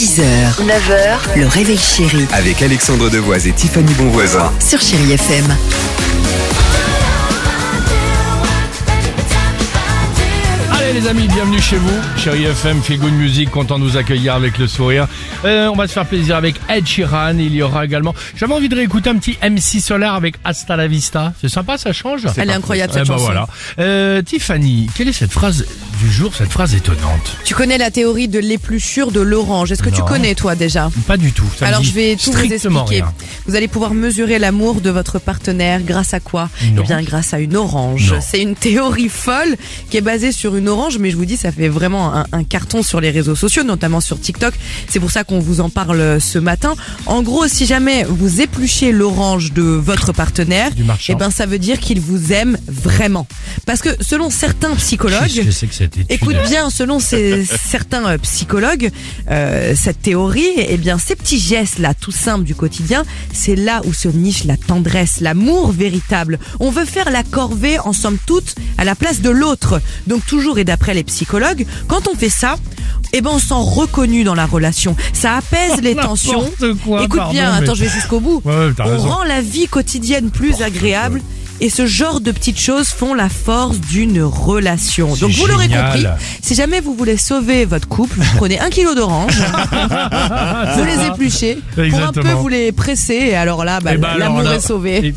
6h, 9h, le réveil chéri Avec Alexandre Devoise et Tiffany Bonvoisin. sur Chérie FM. Allez les amis, bienvenue chez vous. Chérie FM, Feel Good Music, content de vous accueillir avec le sourire. Euh, on va se faire plaisir avec Ed Sheeran. Il y aura également... J'avais envie de réécouter un petit MC Solar avec Hasta la Vista. C'est sympa, ça change? Elle est incroyable cette Eh ben chanson. voilà. Euh, Tiffany, quelle est cette phrase du jour, cette phrase étonnante Tu connais la théorie de l'épluchure de l'orange. Est-ce que tu Non. connais toi déjà Pas du tout. ça me Alors dit je vais tout vous strictement expliquer. rien. Vous allez pouvoir mesurer l'amour de votre partenaire grâce à quoi? Non. Eh bien grâce à une orange. Non. C'est une théorie folle qui est basée sur une orange, mais je vous dis ça fait vraiment un, un carton sur les réseaux sociaux, notamment sur TikTok. C'est pour ça qu'on vous en parle ce matin. En gros, si jamais vous épluchez l'orange de votre partenaire, Du marchand. eh ben ça veut dire qu'il vous aime vraiment. Parce que selon certains psychologues, Qu'est-ce que c'est que cette étude Écoute bien, selon ces, certains euh, psychologues, euh, cette théorie, eh bien, ces petits gestes-là, tout simples du quotidien, c'est là où se niche la tendresse, l'amour véritable. On veut faire la corvée, en somme toute, à la place de l'autre. Donc toujours et d'après les psychologues, quand on fait ça, eh ben, on sent reconnu dans la relation. Ça apaise les tensions. N'importe quoi, Écoute pardon, bien, mais- attends, je vais jusqu'au bout. Ouais, ouais, t'as on raison. rend la vie quotidienne plus agréable. Et ce genre de petites choses font la force d'une relation. Donc vous l'aurez compris, si jamais vous voulez sauver votre couple, vous prenez un kilo d'orange, vous les épluchez, pour un peu vous les presser, et alors là, bah, alors l'amour là- est sauvé.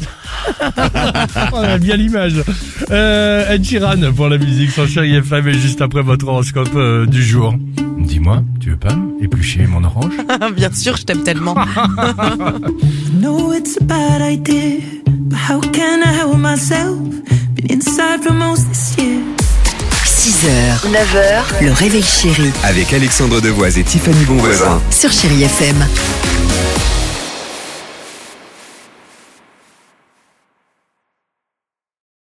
On a bien l'image. Euh, Ed Sheeran pour la musique sur Chérie FM et juste après votre horoscope euh, du jour. Dis-moi, tu veux pas éplucher mon orange? Bien sûr, je t'aime tellement. Know it's a bad idea, but how can I help myself? Been inside for most this year. 6h, 9h, le réveil chéri Avec Alexandre Devoise et Tiffany Bonvoisin. sur Chérie FM.